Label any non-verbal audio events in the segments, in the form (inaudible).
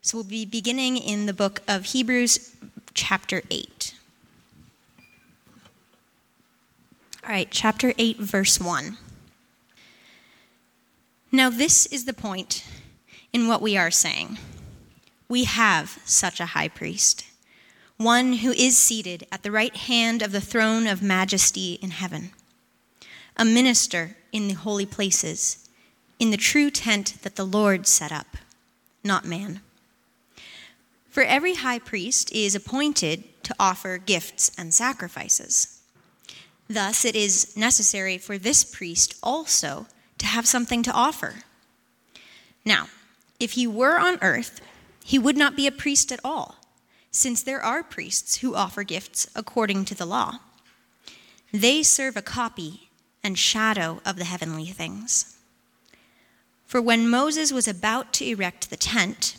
So we'll be beginning in the book of Hebrews, chapter 8. All right, chapter 8, verse 1. Now, this is the point in what we are saying. We have such a high priest, one who is seated at the right hand of the throne of majesty in heaven, a minister in the holy places, in the true tent that the Lord set up, not man. For every high priest is appointed to offer gifts and sacrifices. Thus, it is necessary for this priest also to have something to offer. Now, if he were on earth, he would not be a priest at all, since there are priests who offer gifts according to the law. They serve a copy and shadow of the heavenly things. For when Moses was about to erect the tent,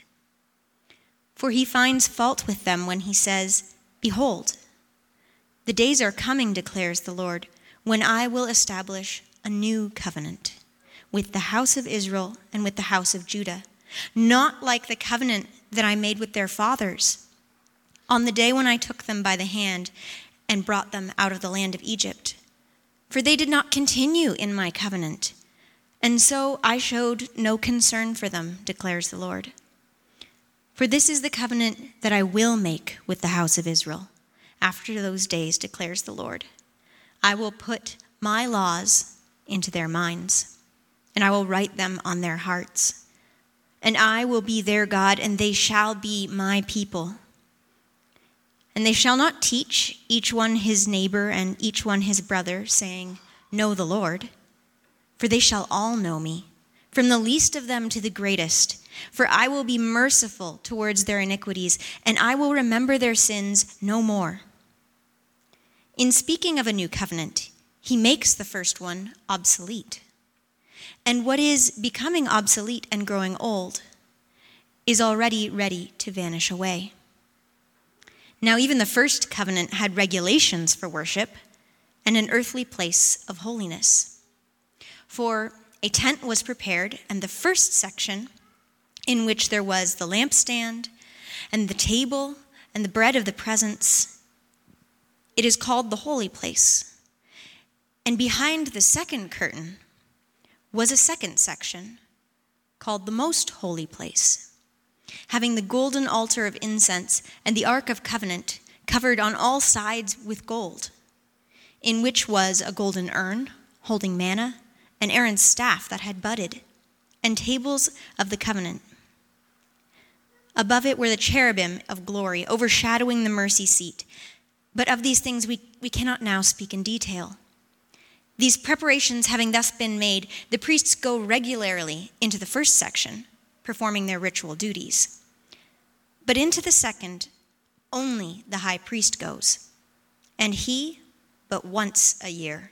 For he finds fault with them when he says, Behold, the days are coming, declares the Lord, when I will establish a new covenant with the house of Israel and with the house of Judah, not like the covenant that I made with their fathers on the day when I took them by the hand and brought them out of the land of Egypt. For they did not continue in my covenant, and so I showed no concern for them, declares the Lord. For this is the covenant that I will make with the house of Israel after those days, declares the Lord. I will put my laws into their minds, and I will write them on their hearts. And I will be their God, and they shall be my people. And they shall not teach each one his neighbor and each one his brother, saying, Know the Lord, for they shall all know me, from the least of them to the greatest. For I will be merciful towards their iniquities, and I will remember their sins no more. In speaking of a new covenant, he makes the first one obsolete. And what is becoming obsolete and growing old is already ready to vanish away. Now, even the first covenant had regulations for worship and an earthly place of holiness. For a tent was prepared, and the first section in which there was the lampstand and the table and the bread of the presence. It is called the holy place. And behind the second curtain was a second section called the most holy place, having the golden altar of incense and the ark of covenant covered on all sides with gold, in which was a golden urn holding manna, and Aaron's staff that had budded, and tables of the covenant Above it were the cherubim of glory, overshadowing the mercy seat. But of these things we, we cannot now speak in detail. These preparations having thus been made, the priests go regularly into the first section, performing their ritual duties. But into the second, only the high priest goes, and he but once a year,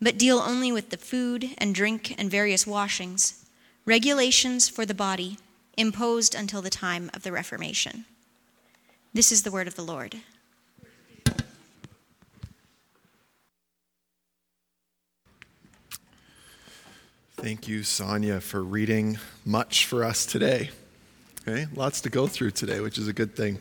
but deal only with the food and drink and various washings, regulations for the body imposed until the time of the Reformation. This is the word of the Lord. Thank you, Sonia, for reading much for us today. Okay, lots to go through today, which is a good thing.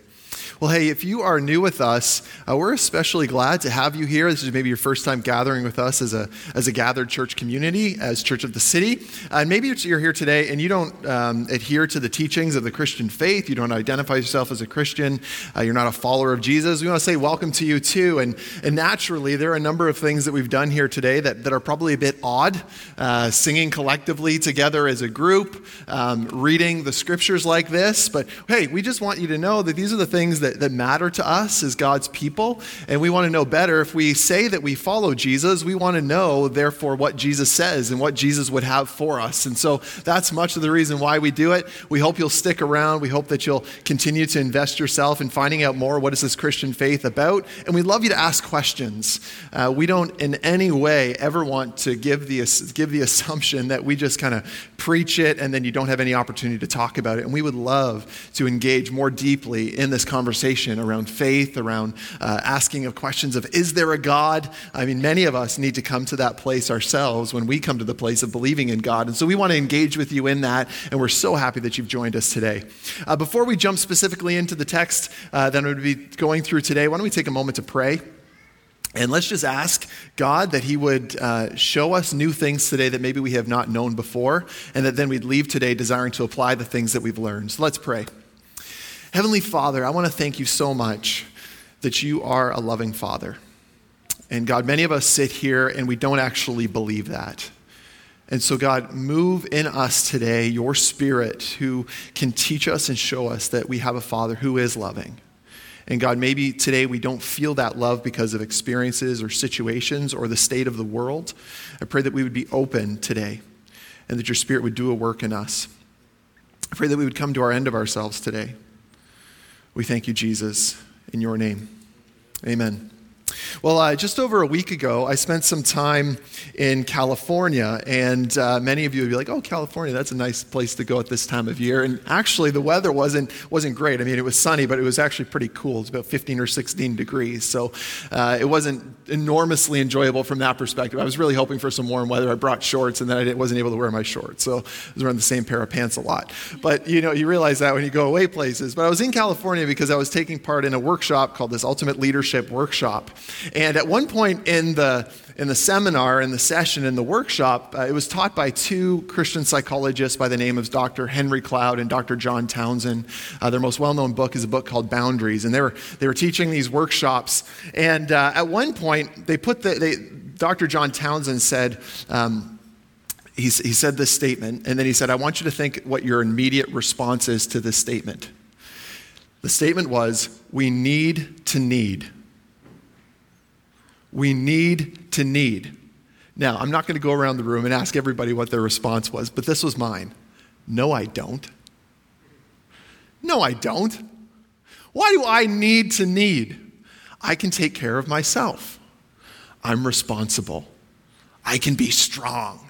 Well, hey, if you are new with us, uh, we're especially glad to have you here. This is maybe your first time gathering with us as a, as a gathered church community, as Church of the City. Uh, and maybe you're here today and you don't um, adhere to the teachings of the Christian faith. You don't identify yourself as a Christian. Uh, you're not a follower of Jesus. We want to say welcome to you too. And, and naturally, there are a number of things that we've done here today that, that are probably a bit odd. Uh, singing collectively together as a group, um, reading the scriptures like this. But hey, we just want you to know that these are the things that, that matter to us as God's people. And we want to know better. If we say that we follow Jesus, we want to know, therefore, what Jesus says and what Jesus would have for us. And so that's much of the reason why we do it. We hope you'll stick around. We hope that you'll continue to invest yourself in finding out more what is this Christian faith about. And we'd love you to ask questions. Uh, we don't in any way ever want to give the, give the (laughs) assumption that we just kind of preach it and then you don't have any opportunity to talk about it. And we would love to engage more deeply in this conversation around faith, around uh, asking of questions of, is there a God? I mean, many of us need to come to that place ourselves when we come to the place of believing in God. And so we want to engage with you in that. And we're so happy that you've joined us today. Uh, before we jump specifically into the text uh, that I'm going to be going through today, why don't we take a moment to pray? And let's just ask God that He would uh, show us new things today that maybe we have not known before, and that then we'd leave today desiring to apply the things that we've learned. So let's pray. Heavenly Father, I want to thank you so much that you are a loving Father. And God, many of us sit here and we don't actually believe that. And so, God, move in us today your spirit who can teach us and show us that we have a Father who is loving. And God, maybe today we don't feel that love because of experiences or situations or the state of the world. I pray that we would be open today and that your Spirit would do a work in us. I pray that we would come to our end of ourselves today. We thank you, Jesus, in your name. Amen. Well, uh, just over a week ago, I spent some time in California, and uh, many of you would be like, "Oh, California, that's a nice place to go at this time of year." And actually, the weather wasn't wasn't great. I mean, it was sunny, but it was actually pretty cool. It's about 15 or 16 degrees, so uh, it wasn't enormously enjoyable from that perspective. I was really hoping for some warm weather. I brought shorts, and then I wasn't able to wear my shorts, so I was wearing the same pair of pants a lot. But you know, you realize that when you go away places. But I was in California because I was taking part in a workshop called this Ultimate Leadership Workshop. And at one point in the, in the seminar, in the session, in the workshop, uh, it was taught by two Christian psychologists by the name of Dr. Henry Cloud and Dr. John Townsend. Uh, their most well known book is a book called Boundaries. And they were, they were teaching these workshops. And uh, at one point, they put the, they, Dr. John Townsend said, um, he, he said this statement, and then he said, I want you to think what your immediate response is to this statement. The statement was, We need to need we need to need. Now, I'm not going to go around the room and ask everybody what their response was, but this was mine. No, I don't. No, I don't. Why do I need to need? I can take care of myself. I'm responsible. I can be strong.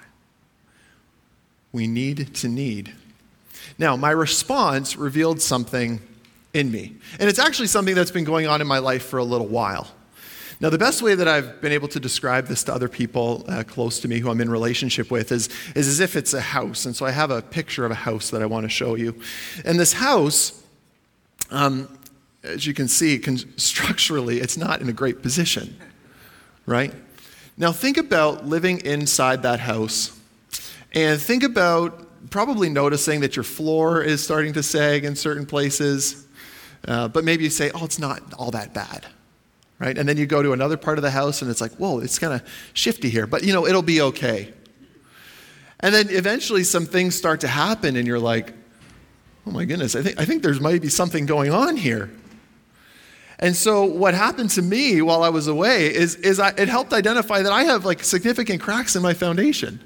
We need to need. Now, my response revealed something in me. And it's actually something that's been going on in my life for a little while. Now, the best way that I've been able to describe this to other people uh, close to me who I'm in relationship with is, is as if it's a house. And so I have a picture of a house that I want to show you. And this house, um, as you can see, structurally, it's not in a great position, right? Now, think about living inside that house and think about probably noticing that your floor is starting to sag in certain places. Uh, but maybe you say, oh, it's not all that bad right? And then you go to another part of the house and it's like, whoa, it's kind of shifty here, but you know, it'll be okay. And then eventually some things start to happen and you're like, oh my goodness, I think, I think there's might be something going on here. And so what happened to me while I was away is, is I, it helped identify that I have like significant cracks in my foundation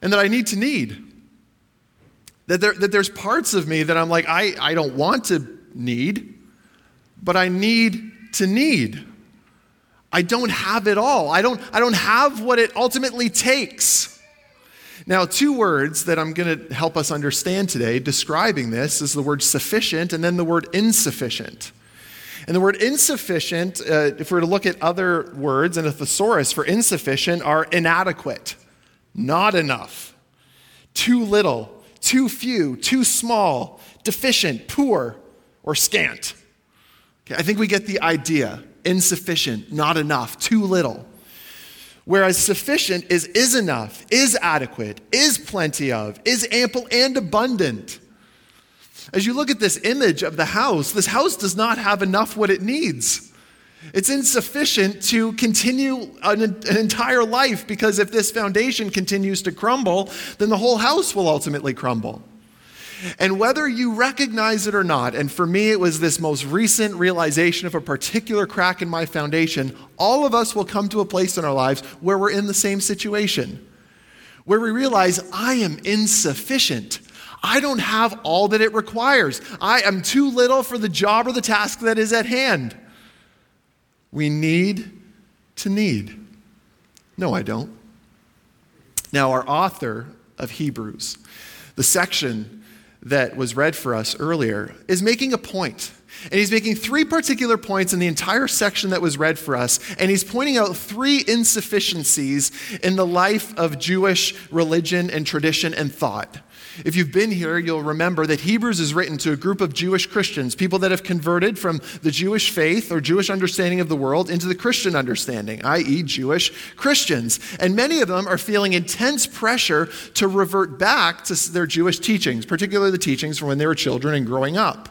and that I need to need. That, there, that there's parts of me that I'm like, I, I don't want to need, but I need to need. I don't have it all. I don't, I don't have what it ultimately takes. Now, two words that I'm going to help us understand today describing this is the word sufficient and then the word insufficient. And the word insufficient, uh, if we were to look at other words in a thesaurus for insufficient, are inadequate, not enough, too little, too few, too small, deficient, poor, or scant. I think we get the idea insufficient, not enough, too little. Whereas sufficient is is enough, is adequate, is plenty of, is ample and abundant. As you look at this image of the house, this house does not have enough what it needs. It's insufficient to continue an, an, entire life because if this foundation continues to crumble, then the whole house will ultimately crumble. And whether you recognize it or not, and for me it was this most recent realization of a particular crack in my foundation, all of us will come to a place in our lives where we're in the same situation, where we realize I am insufficient. I don't have all that it requires. I am too little for the job or the task that is at hand. We need to need. No, I don't. Now, our author of Hebrews, the section that was read for us earlier is making a point. And he's making three particular points in the entire section that was read for us. And he's pointing out three insufficiencies in the life of Jewish religion and tradition and thought. If you've been here, you'll remember that Hebrews is written to a group of Jewish Christians, people that have converted from the Jewish faith or Jewish understanding of the world into the Christian understanding, i.e., Jewish Christians. And many of them are feeling intense pressure to revert back to their Jewish teachings, particularly the teachings from when they were children and growing up.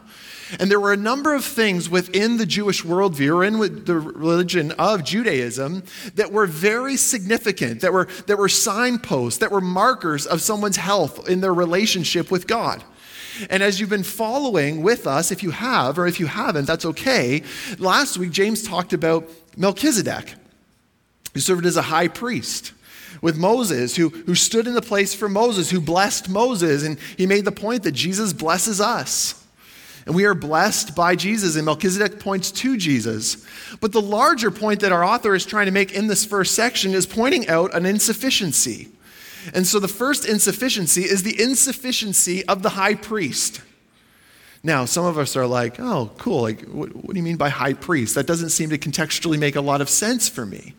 And there were a number of things within the Jewish worldview or in the religion of Judaism that were very significant, that were, that were signposts, that were markers of someone's health in their relationship with God. And as you've been following with us, if you have, or if you haven't, that's okay. Last week, James talked about Melchizedek, who served as a high priest with Moses, who, who stood in the place for Moses, who blessed Moses. And he made the point that Jesus blesses us. And we are blessed by Jesus, and Melchizedek points to Jesus. But the larger point that our author is trying to make in this first section is pointing out an insufficiency. And so the first insufficiency is the insufficiency of the high priest. Now, some of us are like, oh, cool. Like, what, what do you mean by high priest? That doesn't seem to contextually make a lot of sense for me.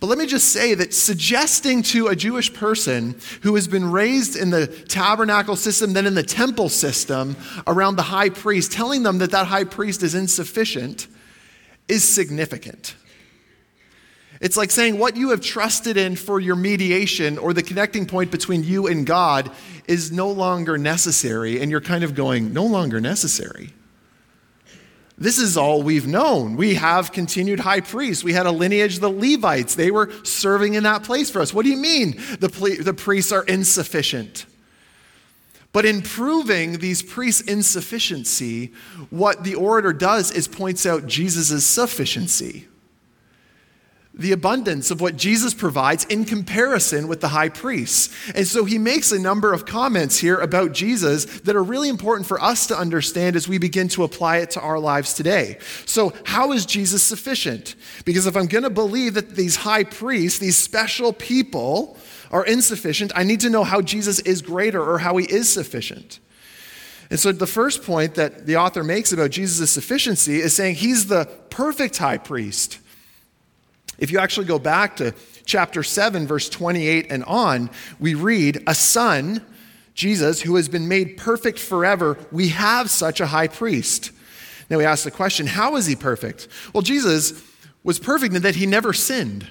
But let me just say that suggesting to a Jewish person who has been raised in the tabernacle system, then in the temple system around the high priest, telling them that that high priest is insufficient is significant. It's like saying what you have trusted in for your mediation or the connecting point between you and God is no longer necessary, and you're kind of going, no longer necessary. This is all we've known. We have continued high priests. We had a lineage, of the Levites. They were serving in that place for us. What do you mean the, the priests are insufficient? But in proving these priests' insufficiency, what the orator does is points out Jesus' sufficiency the abundance of what Jesus provides in comparison with the high priests. And so he makes a number of comments here about Jesus that are really important for us to understand as we begin to apply it to our lives today. So, how is Jesus sufficient? Because if I'm going to believe that these high priests, these special people, are insufficient, I need to know how Jesus is greater or how he is sufficient. And so, the first point that the author makes about Jesus' sufficiency is saying he's the perfect high priest. If you actually go back to chapter 7, verse 28 and on, we read, A son, Jesus, who has been made perfect forever, we have such a high priest. Now we ask the question, how is he perfect? Well, Jesus was perfect in that he never sinned.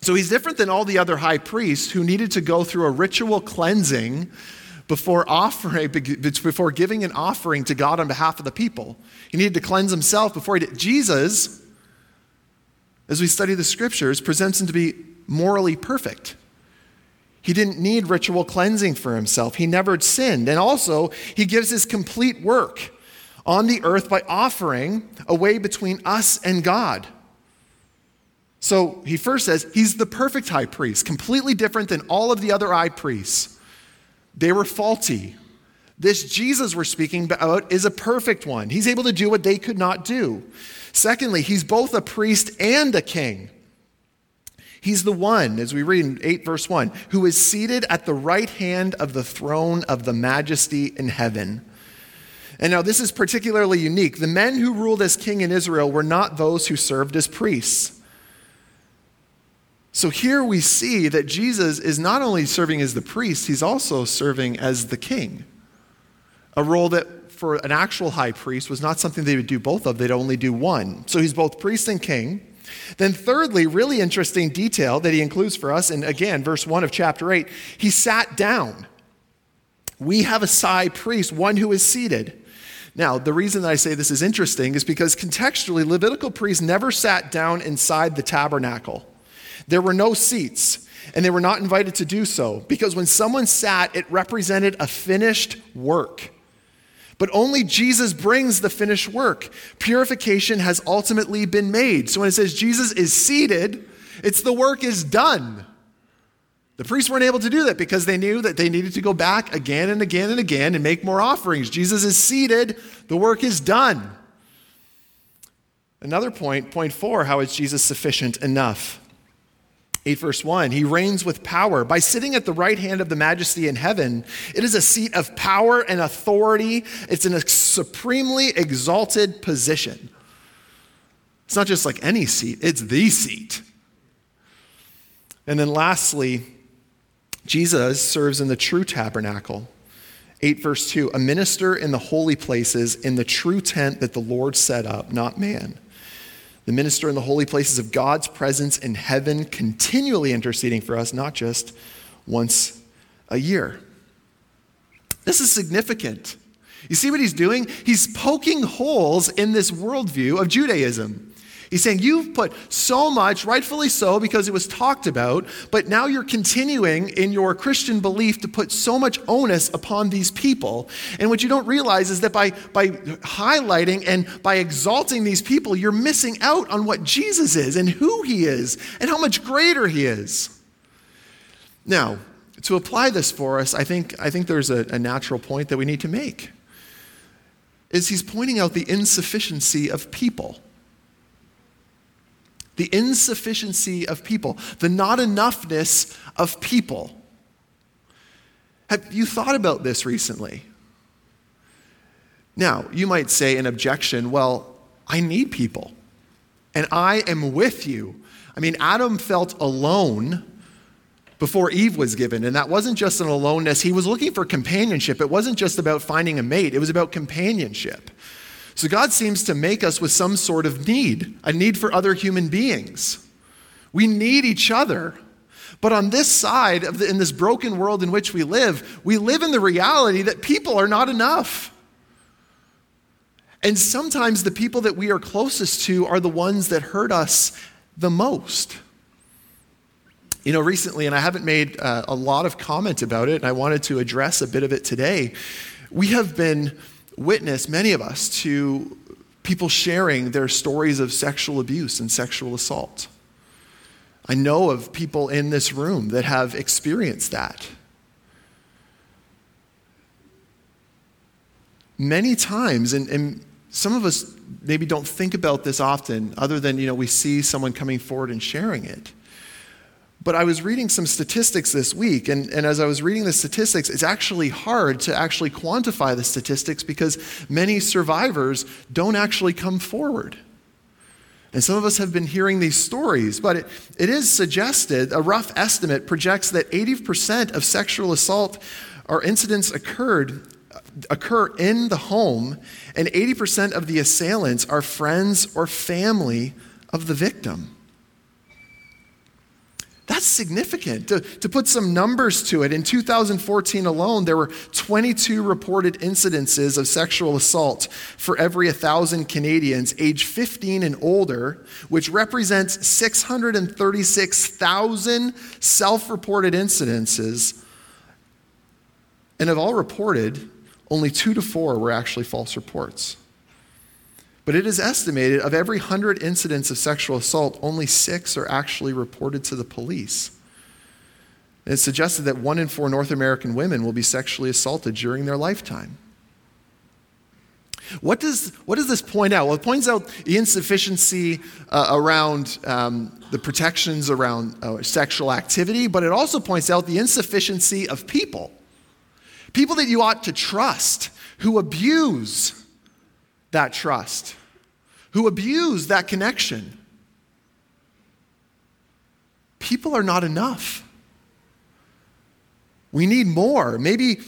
So he's different than all the other high priests who needed to go through a ritual cleansing before offering before giving an offering to God on behalf of the people. He needed to cleanse himself before he did. Jesus as we study the scriptures, presents him to be morally perfect. He didn't need ritual cleansing for himself. He never sinned. And also, he gives his complete work on the earth by offering a way between us and God. So he first says he's the perfect high priest, completely different than all of the other high priests. They were faulty. This Jesus we're speaking about is a perfect one. He's able to do what they could not do. Secondly, he's both a priest and a king. He's the one, as we read in 8 verse 1, who is seated at the right hand of the throne of the majesty in heaven. And now this is particularly unique. The men who ruled as king in Israel were not those who served as priests. So here we see that Jesus is not only serving as the priest, he's also serving as the king a role that for an actual high priest was not something they would do both of, they'd only do one. So he's both priest and king. Then, thirdly, really interesting detail that he includes for us, and again, verse 1 of chapter 8, he sat down. We have a high priest, one who is seated. Now, the reason that I say this is interesting is because contextually, Levitical priests never sat down inside the tabernacle. There were no seats, and they were not invited to do so because when someone sat, it represented a finished work. But only Jesus brings the finished work. Purification has ultimately been made. So when it says Jesus is seated, it's the work is done. The priests weren't able to do that because they knew that they needed to go back again and again and again and make more offerings. Jesus is seated, the work is done. Another point, point four, how is Jesus sufficient enough? 8 verse 1 he reigns with power. By sitting at the right hand of the majesty in heaven it is a seat of power and authority. It's in a supremely exalted position. It's not just like any seat it's the seat. And then lastly jesus serves in the true tabernacle. 8 verse 2 a minister in the holy places in the true tent that the lord set up not man the minister in the holy places of God's presence in heaven, continually interceding for us, not just once a year. This is significant. You see what he's doing? He's poking holes in this worldview of Judaism. He's saying, You've put so much, rightfully so, because it was talked about, but now you're continuing in your Christian belief to put so much onus upon these people. And what you don't realize is that by, by highlighting and by exalting these people, you're missing out on what Jesus is and who he is and how much greater he is. Now, to apply this for us, I think, I think there's a, a natural point that we need to make. Is he's pointing out the insufficiency of people the insufficiency of people, the not enoughness of people. Have you thought about this recently? Now, you might say an objection, well, I need people, and I am with you. I mean, Adam felt alone before Eve was given, and that wasn't just an aloneness. He was looking for companionship. It wasn't just about finding a mate, it was about companionship. So God seems to make us with some sort of need, a need for other human beings. We need each other. But on this side of the, in this broken world in which we live, we live in the reality that people are not enough. And sometimes the people that we are closest to are the ones that hurt us the most. You know, recently, and I haven't made uh, a lot of comment about it, and I wanted to address a bit of it today. We have been witness, many of us, to people sharing their stories of sexual abuse and sexual assault. I know of people in this room that have experienced that. Many times, and, and some of us maybe don't think about this often, other than, you know, we see someone coming forward and sharing it. But I was reading some statistics this week, and, and as I was reading the statistics, it's actually hard to actually quantify the statistics because many survivors don't actually come forward. And some of us have been hearing these stories, but it, it is suggested, a rough estimate projects that 80% of sexual assault or incidents occurred occur in the home, and 80% of the assailants are friends or family of the victim. That's significant. To, to put some numbers to it, in 2014 alone, there were 22 reported incidences of sexual assault for every 1,000 Canadians age 15 and older, which represents 636,000 self reported incidences. And of all reported, only two to four were actually false reports. But it is estimated of every 100 incidents of sexual assault, only six are actually reported to the police. It's suggested that one in four North American women will be sexually assaulted during their lifetime. What does, what does this point out? Well, it points out the insufficiency uh, around um, the protections around uh, sexual activity, but it also points out the insufficiency of people. People that you ought to trust who abuse that trust who abuse that connection. People are not enough. We need more. Maybe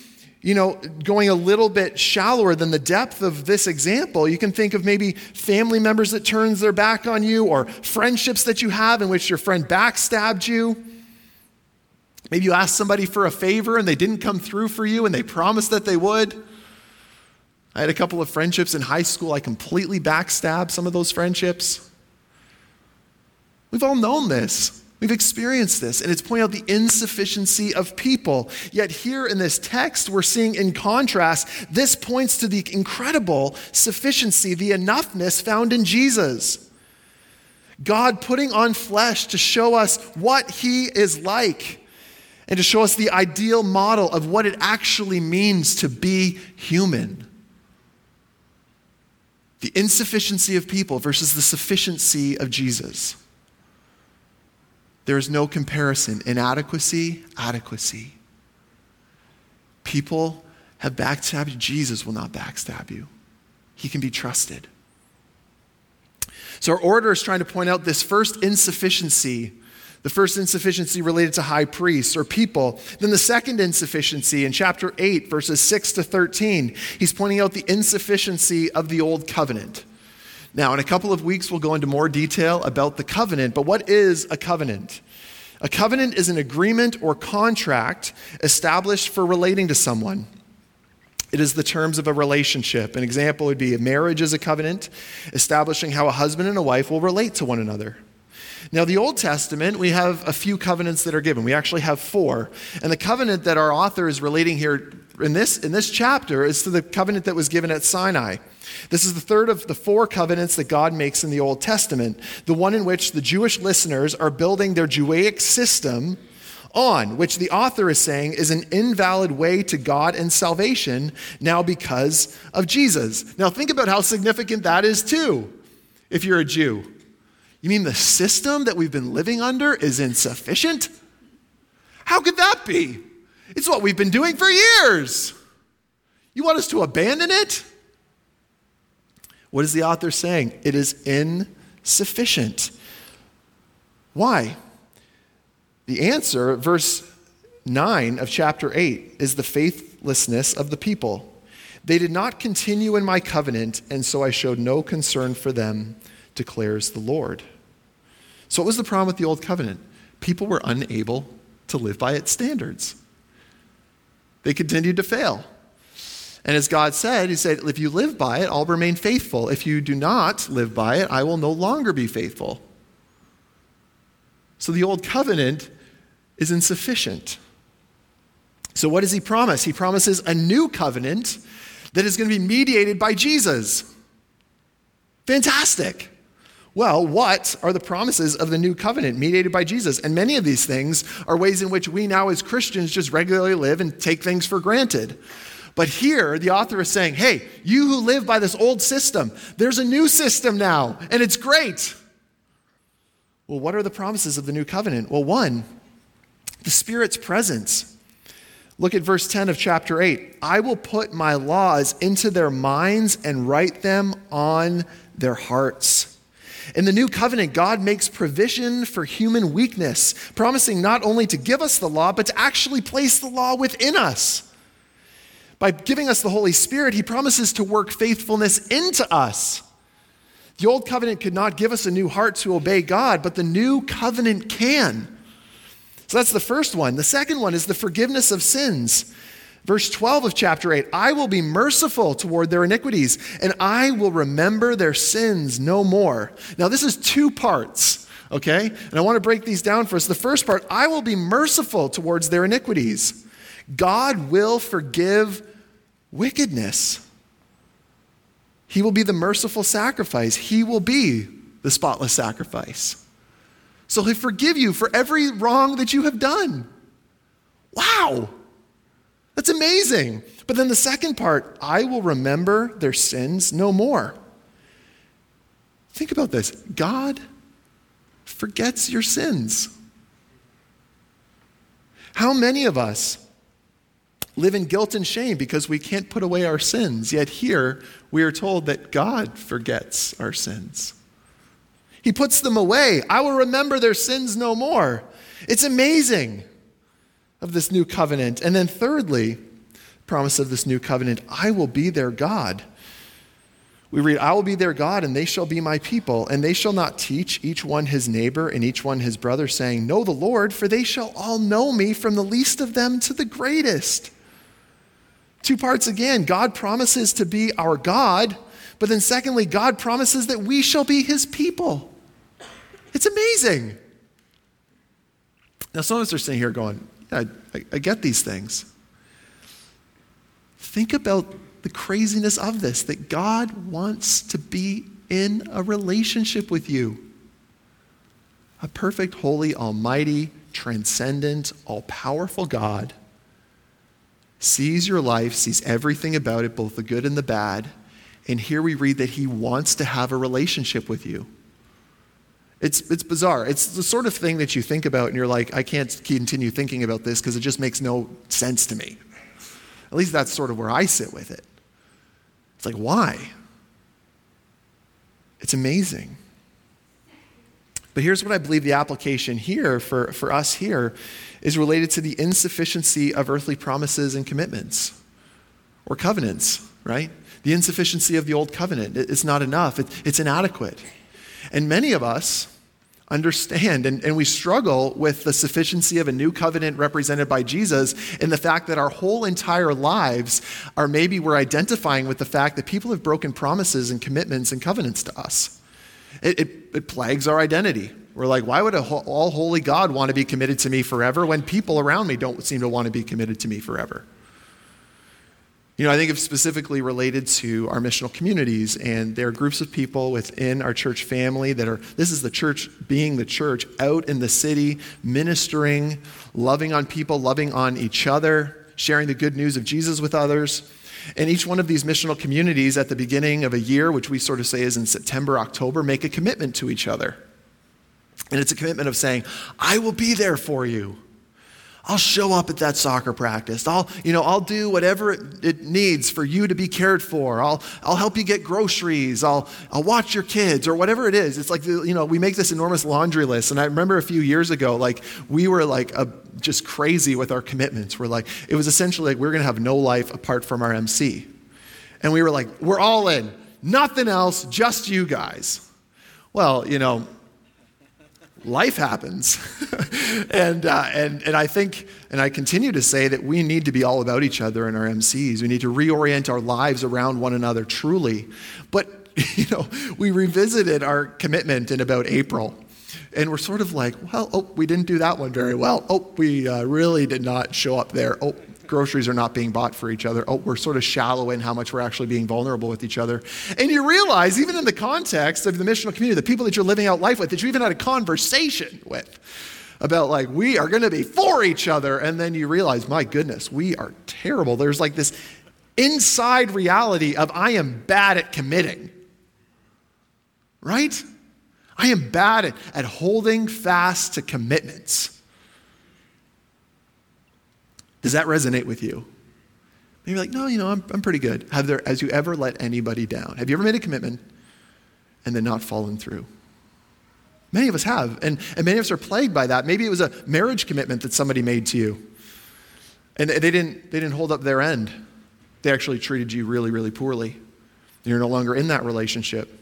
you know, going a little bit shallower than the depth of this example, you can think of maybe family members that turns their back on you or friendships that you have in which your friend backstabbed you. Maybe you asked somebody for a favor and they didn't come through for you and they promised that they would. I had a couple of friendships in high school. I completely backstabbed some of those friendships. We've all known this. We've experienced this, and it's pointing out the insufficiency of people. Yet, here in this text, we're seeing in contrast, this points to the incredible sufficiency, the enoughness found in Jesus. God putting on flesh to show us what he is like and to show us the ideal model of what it actually means to be human. The insufficiency of people versus the sufficiency of Jesus. There is no comparison. Inadequacy, adequacy. People have backstabbed you. Jesus will not backstab you. He can be trusted. So, our order is trying to point out this first insufficiency, the first insufficiency related to high priests or people. Then, the second insufficiency in chapter 8, verses 6 to 13, he's pointing out the insufficiency of the old covenant. Now, in a couple of weeks, we'll go into more detail about the covenant, but what is a covenant? A covenant is an agreement or contract established for relating to someone. It is the terms of a relationship. An example would be a marriage is a covenant, establishing how a husband and a wife will relate to one another. Now, the Old Testament, we have a few covenants that are given. We actually have four. And the covenant that our author is relating here in this, in this chapter is to the covenant that was given at Sinai. This is the third of the four covenants that God makes in the Old Testament, the one in which the Jewish listeners are building their Judaic system on, which the author is saying is an invalid way to God and salvation now because of Jesus. Now, think about how significant that is, too, if you're a Jew. You mean the system that we've been living under is insufficient? How could that be? It's what we've been doing for years. You want us to abandon it? What is the author saying? It is insufficient. Why? The answer, verse 9 of chapter 8, is the faithlessness of the people. They did not continue in my covenant, and so I showed no concern for them, declares the Lord. So, what was the problem with the old covenant? People were unable to live by its standards, they continued to fail. And as God said, He said, If you live by it, I'll remain faithful. If you do not live by it, I will no longer be faithful. So the old covenant is insufficient. So, what does He promise? He promises a new covenant that is going to be mediated by Jesus. Fantastic. Well, what are the promises of the new covenant mediated by Jesus? And many of these things are ways in which we now, as Christians, just regularly live and take things for granted. But here, the author is saying, hey, you who live by this old system, there's a new system now, and it's great. Well, what are the promises of the new covenant? Well, one, the Spirit's presence. Look at verse 10 of chapter 8. I will put my laws into their minds and write them on their hearts. In the new covenant, God makes provision for human weakness, promising not only to give us the law, but to actually place the law within us. By giving us the Holy Spirit, He promises to work faithfulness into us. The old covenant could not give us a new heart to obey God, but the new covenant can. So that's the first one. The second one is the forgiveness of sins. Verse 12 of chapter 8 I will be merciful toward their iniquities, and I will remember their sins no more. Now, this is two parts, okay? And I want to break these down for us. The first part I will be merciful towards their iniquities. God will forgive wickedness. He will be the merciful sacrifice. He will be the spotless sacrifice. So he'll forgive you for every wrong that you have done. Wow! That's amazing. But then the second part, I will remember their sins no more. Think about this God forgets your sins. How many of us live in guilt and shame because we can't put away our sins. Yet here we are told that God forgets our sins. He puts them away. I will remember their sins no more. It's amazing of this new covenant. And then, thirdly, promise of this new covenant I will be their God. We read, I will be their God, and they shall be my people, and they shall not teach each one his neighbor and each one his brother, saying, Know the Lord, for they shall all know me from the least of them to the greatest. Two parts again God promises to be our God, but then secondly, God promises that we shall be his people. It's amazing. Now, some of us are sitting here going, Yeah, I, I get these things. Think about the craziness of this that God wants to be in a relationship with you. A perfect, holy, almighty, transcendent, all powerful God sees your life, sees everything about it, both the good and the bad. And here we read that he wants to have a relationship with you. It's, it's bizarre. It's the sort of thing that you think about and you're like, I can't continue thinking about this because it just makes no sense to me. At least that's sort of where I sit with it. It's like, why? It's amazing. But here's what I believe the application here for, for us here is related to the insufficiency of earthly promises and commitments or covenants, right? The insufficiency of the old covenant. It's not enough, it, it's inadequate. And many of us, understand. And, and we struggle with the sufficiency of a new covenant represented by Jesus and the fact that our whole entire lives are maybe we're identifying with the fact that people have broken promises and commitments and covenants to us. It, it, it plagues our identity. We're like, why would a all holy God want to be committed to me forever when people around me don't seem to want to be committed to me forever? You know, I think of specifically related to our missional communities, and there are groups of people within our church family that are, this is the church being the church out in the city, ministering, loving on people, loving on each other, sharing the good news of Jesus with others. And each one of these missional communities at the beginning of a year, which we sort of say is in September, October, make a commitment to each other. And it's a commitment of saying, I will be there for you. I'll show up at that soccer practice. I'll, you know, I'll do whatever it, it, needs for you to be cared for. I'll, I'll help you get groceries. I'll, I'll watch your kids or whatever it is. It's like, you know, we make this enormous laundry list. And I remember a few years ago, like, we were like a, just crazy with our commitments. We're like, it was essentially like we we're going to have no life apart from our MC. And we were like, we're all in. Nothing else, just you guys. Well, you know, life happens. (laughs) and, uh, and, and I think, and I continue to say that we need to be all about each other in our MCs. We need to reorient our lives around one another truly. But, (laughs) you know, we revisited our commitment in about April. And we're sort of like, well, oh, we didn't do that one very well. Oh, we uh, really did not show up there. Oh, groceries are not being bought for each other. Oh, we're sort of shallow in how much we're actually being vulnerable with each other. And you realize, even in the context of the missional community, the people that you're living out life with, that you even had a conversation with about like, we are going to be for each other. And then you realize, my goodness, we are terrible. There's like this inside reality of I am bad at committing. Right? I am bad at, at holding fast to commitments. Does that resonate with you? Maybe like, no, you know, I'm, I'm pretty good. Have there, has you ever let anybody down? Have you ever made a commitment and then not fallen through? Many of us have, and, and many of us are plagued by that. Maybe it was a marriage commitment that somebody made to you, and they didn't, they didn't hold up their end. They actually treated you really, really poorly. You're no longer in that relationship.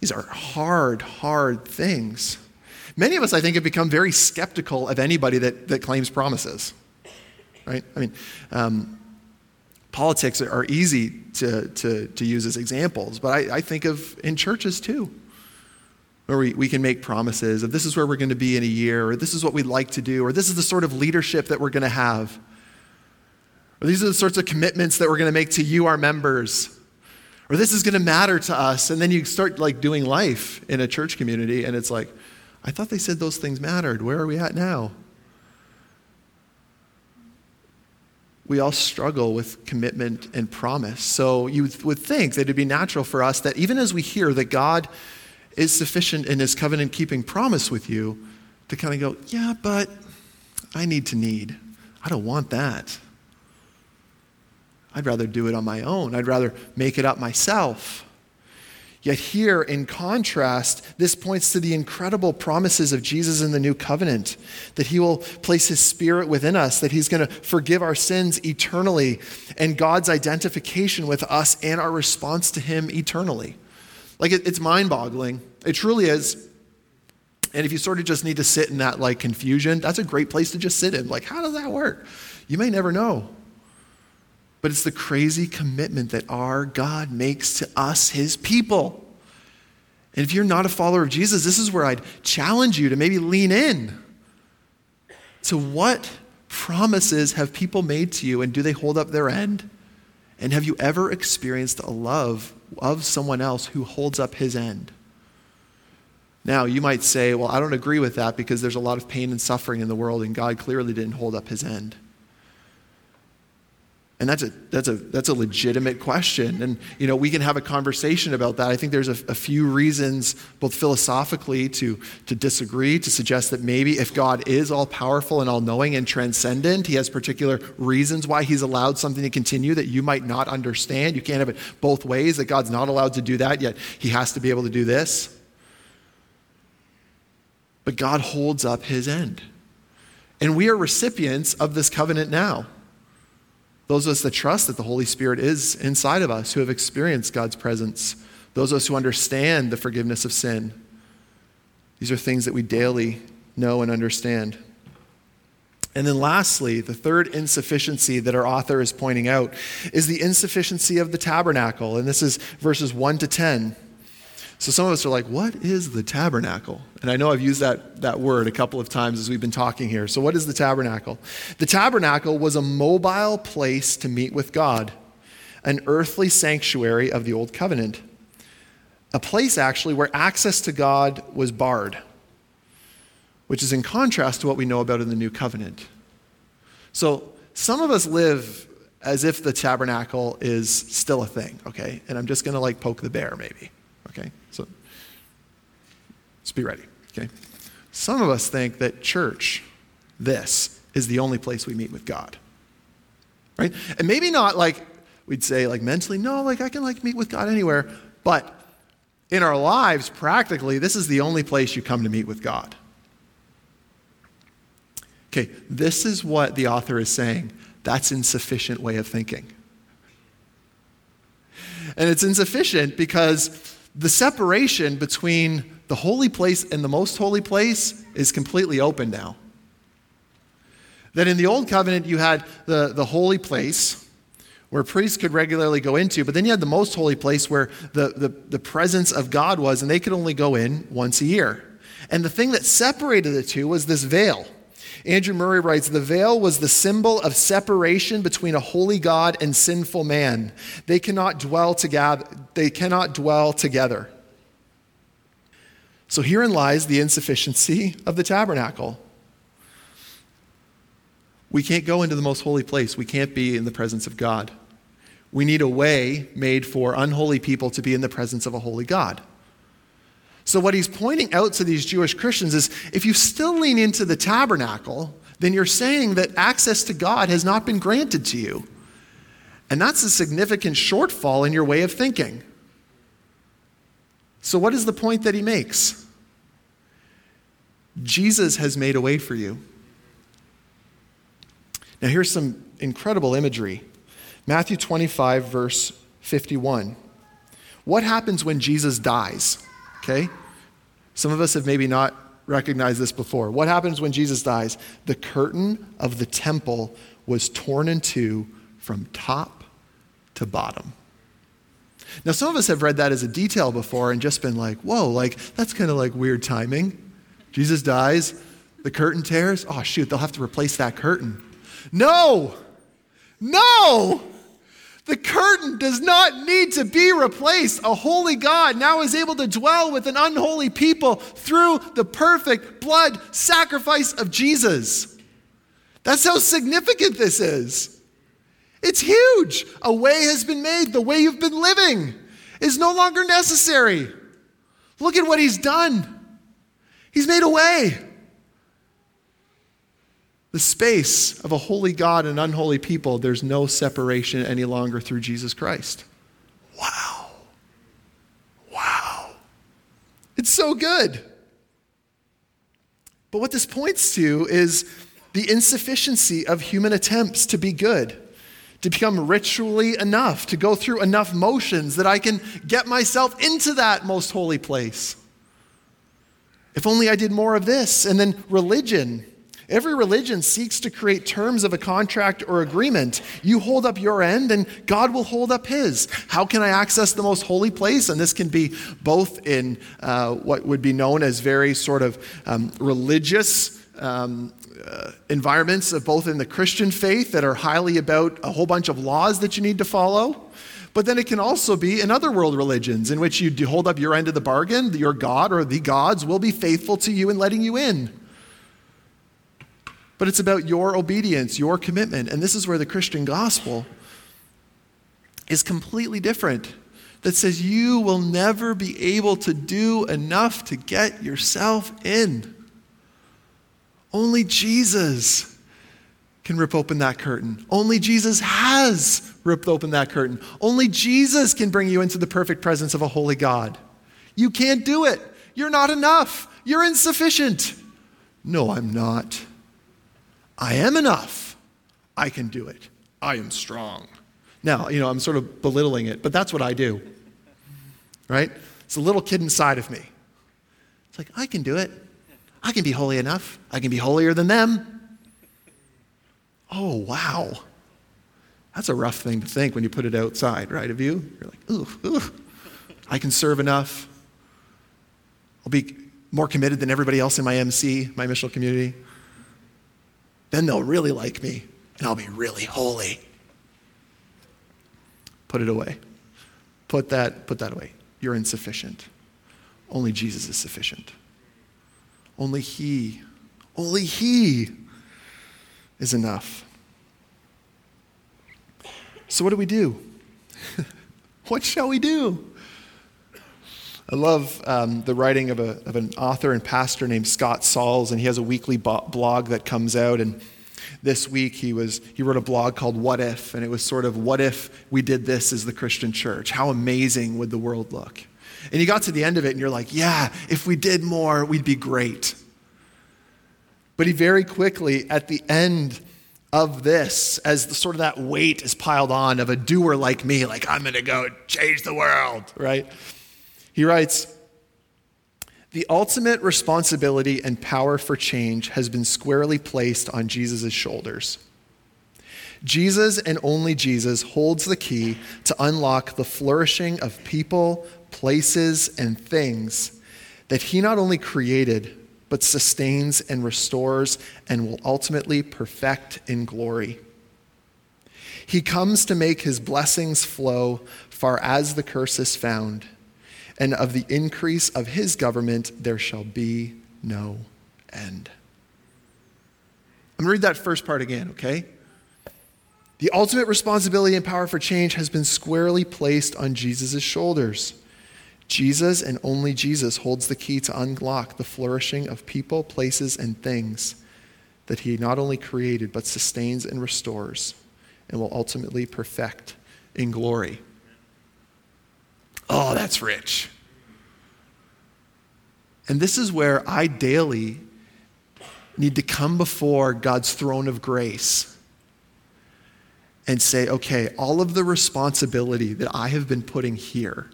These are hard, hard things. Many of us, I think, have become very skeptical of anybody that, that claims promises. Right? I mean, um, politics are easy to, to, to use as examples, but I, I think of in churches too, where we, we can make promises of this is where we're going to be in a year, or this is what we'd like to do, or this is the sort of leadership that we're going to have, or these are the sorts of commitments that we're going to make to you, our members, or this is going to matter to us. And then you start like doing life in a church community, and it's like, I thought they said those things mattered. Where are we at now? We all struggle with commitment and promise. So you would think that it'd be natural for us that even as we hear that God is sufficient in his covenant keeping promise with you, to kind of go, yeah, but I need to need. I don't want that. I'd rather do it on my own. I'd rather make it up myself. Yet, here, in contrast, this points to the incredible promises of Jesus in the new covenant that he will place his spirit within us, that he's going to forgive our sins eternally, and God's identification with us and our response to him eternally. Like, it, it's mind boggling. It truly is. And if you sort of just need to sit in that like confusion, that's a great place to just sit in. Like, how does that work? You may never know. But it's the crazy commitment that our God makes to us, his people. And if you're not a follower of Jesus, this is where I'd challenge you to maybe lean in to what promises have people made to you and do they hold up their end? And have you ever experienced a love of someone else who holds up his end? Now, you might say, well, I don't agree with that because there's a lot of pain and suffering in the world, and God clearly didn't hold up his end. And that's a, that's, a, that's a legitimate question. And, you know, we can have a conversation about that. I think there's a, a, few reasons, both philosophically, to, to disagree, to suggest that maybe if God is all powerful and all knowing and transcendent, he has particular reasons why he's allowed something to continue that you might not understand. You can't have it both ways, that God's not allowed to do that, yet he has to be able to do this. But God holds up his end. And we are recipients of this covenant now. Those of us that trust that the Holy Spirit is inside of us, who have experienced God's presence, those of us who understand the forgiveness of sin. These are things that we daily know and understand. And then, lastly, the third insufficiency that our author is pointing out is the insufficiency of the tabernacle. And this is verses 1 to 10. So some of us are like, what is the tabernacle? And I know I've used that, that word a couple of times as we've been talking here. So, what is the tabernacle? The tabernacle was a mobile place to meet with God, an earthly sanctuary of the Old Covenant, a place actually where access to God was barred, which is in contrast to what we know about in the New Covenant. So, some of us live as if the tabernacle is still a thing, okay? And I'm just going to like poke the bear maybe. Okay? So let's be ready. Okay? Some of us think that church, this, is the only place we meet with God. Right? And maybe not like we'd say like mentally, no, like I can like meet with God anywhere, but in our lives, practically, this is the only place you come to meet with God. Okay, this is what the author is saying. That's insufficient way of thinking. And it's insufficient because the separation between the holy place and the most holy place is completely open now. That in the old covenant, you had the, the holy place where priests could regularly go into, but then you had the most holy place where the, the, the presence of God was, and they could only go in once a year. And the thing that separated the two was this veil. Andrew Murray writes The veil was the symbol of separation between a holy God and sinful man. They cannot dwell together. They cannot dwell together. So herein lies the insufficiency of the tabernacle. We can't go into the most holy place. We can't be in the presence of God. We need a way made for unholy people to be in the presence of a holy God. So, what he's pointing out to these Jewish Christians is if you still lean into the tabernacle, then you're saying that access to God has not been granted to you. And that's a significant shortfall in your way of thinking. So, what is the point that he makes? Jesus has made a way for you. Now, here's some incredible imagery Matthew 25, verse 51. What happens when Jesus dies? Okay? Some of us have maybe not recognized this before. What happens when Jesus dies? The curtain of the temple was torn in two from top to bottom. Now, some of us have read that as a detail before and just been like, whoa, like, that's kind of like weird timing. Jesus dies, the curtain tears. Oh, shoot, they'll have to replace that curtain. No! No! The curtain does not need to be replaced. A holy God now is able to dwell with an unholy people through the perfect blood sacrifice of Jesus. That's how significant this is. It's huge. A way has been made. The way you've been living is no longer necessary. Look at what he's done. He's made a way the space of a holy God and unholy people, there's no separation any longer through Jesus Christ. Wow. Wow. It's so good. But what this points to is the insufficiency of human attempts to be good, to become ritually enough, to go through enough motions that I can get myself into that most holy place. If only I did more of this. And then religion. Every religion seeks to create terms of a contract or agreement. You hold up your end, and God will hold up his. How can I access the most holy place? And this can be both in uh, what would be known as very sort of um, religious um, uh, environments, of both in the Christian faith that are highly about a whole bunch of laws that you need to follow. But then it can also be in other world religions in which you hold up your end of the bargain, your God or the gods will be faithful to you in letting you in. But it's about your obedience, your commitment. And this is where the Christian gospel is completely different. That says you will never be able to do enough to get yourself in. Only Jesus can rip open that curtain. Only Jesus has ripped open that curtain. Only Jesus can bring you into the perfect presence of a holy God. You can't do it. You're not enough. You're insufficient. No, I'm not. I am enough. I can do it. I am strong. Now, you know, I'm sort of belittling it, but that's what I do. Right? It's a little kid inside of me. It's like, I can do it. I can be holy enough. I can be holier than them. Oh, wow. That's a rough thing to think when you put it outside, right, of you? You're like, ooh, ooh. I can serve enough. I'll be more committed than everybody else in my MC, my missional community. Then they'll really like me, and I'll be really holy. Put it away. Put that, put that away. You're insufficient. Only Jesus is sufficient. Only He, only He is enough. So, what do we do? (laughs) what shall we do? I love um, the writing of, a, of an author and pastor named Scott Sauls, and he has a weekly bo- blog that comes out. And this week he, was, he wrote a blog called What If, and it was sort of, What if we did this as the Christian church? How amazing would the world look? And you got to the end of it, and you're like, Yeah, if we did more, we'd be great. But he very quickly, at the end of this, as the, sort of that weight is piled on of a doer like me, like, I'm going to go change the world, right? He writes, the ultimate responsibility and power for change has been squarely placed on Jesus' shoulders. Jesus and only Jesus holds the key to unlock the flourishing of people, places, and things that he not only created, but sustains and restores and will ultimately perfect in glory. He comes to make his blessings flow far as the curse is found and of the increase of his government there shall be no end. I'm going to read that first part again, okay? The ultimate responsibility and power for change has been squarely placed on Jesus' shoulders. Jesus and only Jesus holds the key to unlock the flourishing of people, places, and things that he not only created, but sustains and restores and will ultimately perfect in glory. Oh, that's rich. And this is where I daily need to come before God's throne of grace and say, okay, all of the responsibility that I have been putting here,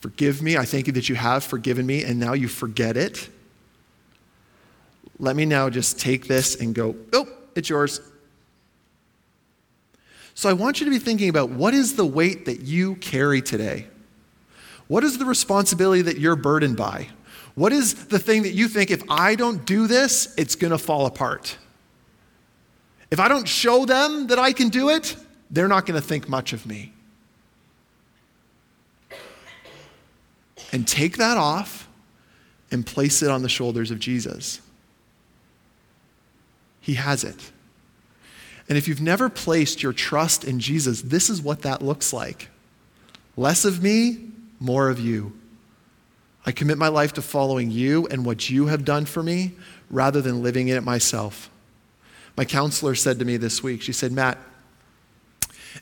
forgive me. I thank you that you have forgiven me, and now you forget it. Let me now just take this and go, oh, it's yours. So I want you to be thinking about what is the weight that you carry today? What is the responsibility that you're burdened by? What is the thing that you think, if I don't do this, it's going to fall apart? If I don't show them that I can do it, they're not going to think much of me. And take that off and place it on the shoulders of Jesus. He has it. And if you've never placed your trust in Jesus, this is what that looks like less of me, more of you. I commit my life to following you and what you have done for me rather than living in it myself. My counselor said to me this week, she said, Matt,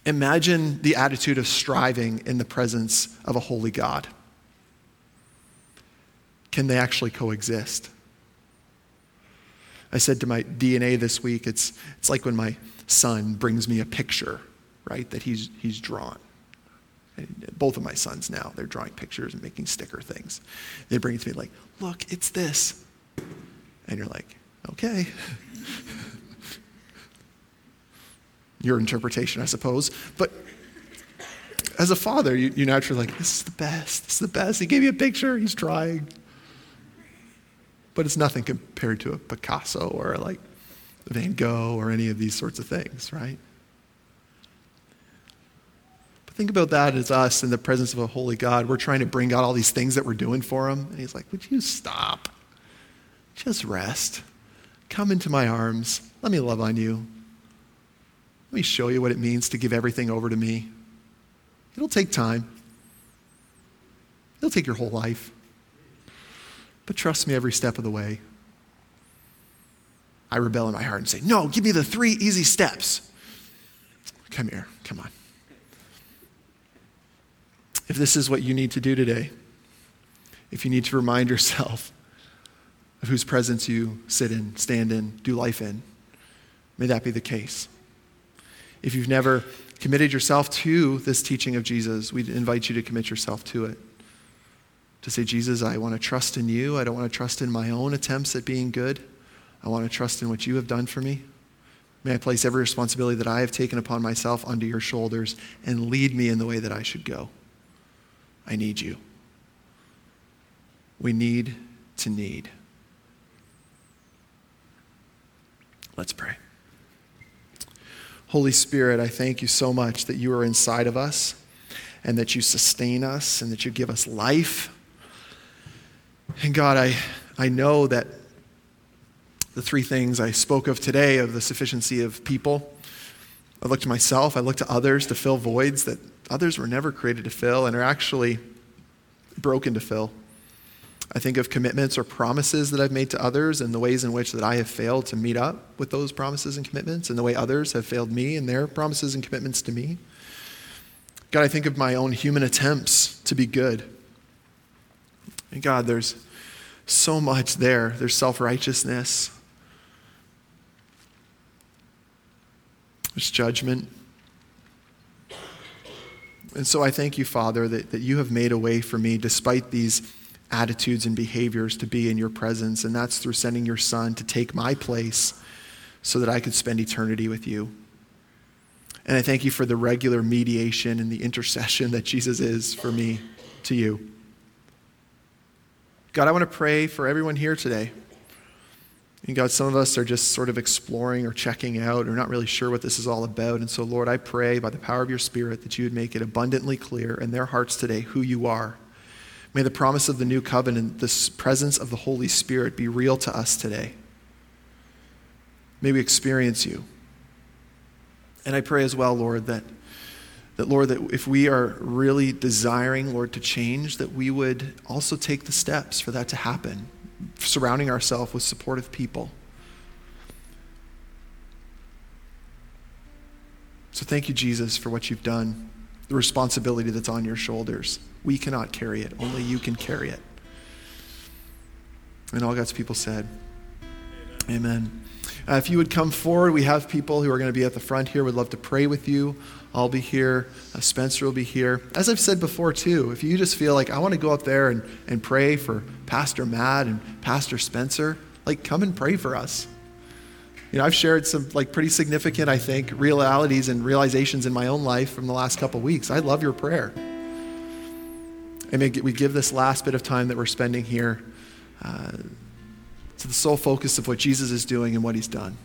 imagine the attitude of striving in the presence of a holy God. can they actually coexist? I said to my DNA this week, it's, it's like when my son brings me a picture, right, that he's, he's drawn. And both of my sons now, they're drawing pictures and making sticker things. They bring it to me like, look, it's this. And you're like, okay. (laughs) Your interpretation, I suppose. But as a father, you, you naturally like, this is the best. This is the best. He gave you a picture, he's drawing. But it's nothing compared to a Picasso or like Van Gogh or any of these sorts of things, right? But think about that as us in the presence of a holy God. We're trying to bring out all these things that we're doing for him. And he's like, Would you stop? Just rest. Come into my arms. Let me love on you. Let me show you what it means to give everything over to me. It'll take time, it'll take your whole life. But trust me every step of the way. I rebel in my heart and say, No, give me the three easy steps. Come here, come on. If this is what you need to do today, if you need to remind yourself of whose presence you sit in, stand in, do life in, may that be the case. If you've never committed yourself to this teaching of Jesus, we invite you to commit yourself to it. To say, Jesus, I want to trust in you. I don't want to trust in my own attempts at being good. I want to trust in what you have done for me. May I place every responsibility that I have taken upon myself onto your shoulders and lead me in the way that I should go. I need you. We need to need. Let's pray. Holy Spirit, I thank you so much that you are inside of us and that you sustain us and that you give us life. And God, I, I know that the three things I spoke of today of the sufficiency of people, I look to myself, I look to others to fill voids that others were never created to fill and are actually broken to fill. I think of commitments or promises that I've made to others and the ways in which that I have failed to meet up with those promises and commitments and the way others have failed me in their promises and commitments to me. God, I think of my own human attempts to be good. And God, there's so much there. There's self righteousness, there's judgment. And so I thank you, Father, that, that you have made a way for me despite these attitudes and behaviors to be in your presence. And that's through sending your Son to take my place so that I could spend eternity with you. And I thank you for the regular mediation and the intercession that Jesus is for me to you. God, I want to pray for everyone here today. And God, some of us are just sort of exploring or checking out or not really sure what this is all about. And so, Lord, I pray by the power of your Spirit that you would make it abundantly clear in their hearts today who you are May the promise of the new covenant, this presence of the Holy Spirit, be real to us today. May we experience you. And I pray as well, Lord, that, that, Lord, that if we are really desiring, Lord, to change, that we would also take the steps for that to happen, surrounding ourselves with supportive people. So thank you, Jesus, for what you've done, the responsibility that's on your shoulders. We cannot carry it, only you can carry it. And all God's people said, Amen. Amen. Uh, if you would come forward, we have people who are going to be at the front here. Would love to pray with you. I'll be here. Uh, Spencer will be here. As I've said before, too, if you just feel like I want to go up there and, and pray for Pastor Matt and Pastor Spencer, like come and pray for us. You know, I've shared some like pretty significant, I think, realities and realizations in my own life from the last couple weeks. I love your prayer. And we give this last bit of time that we're spending here uh, to the sole focus of what Jesus is doing and what he's done.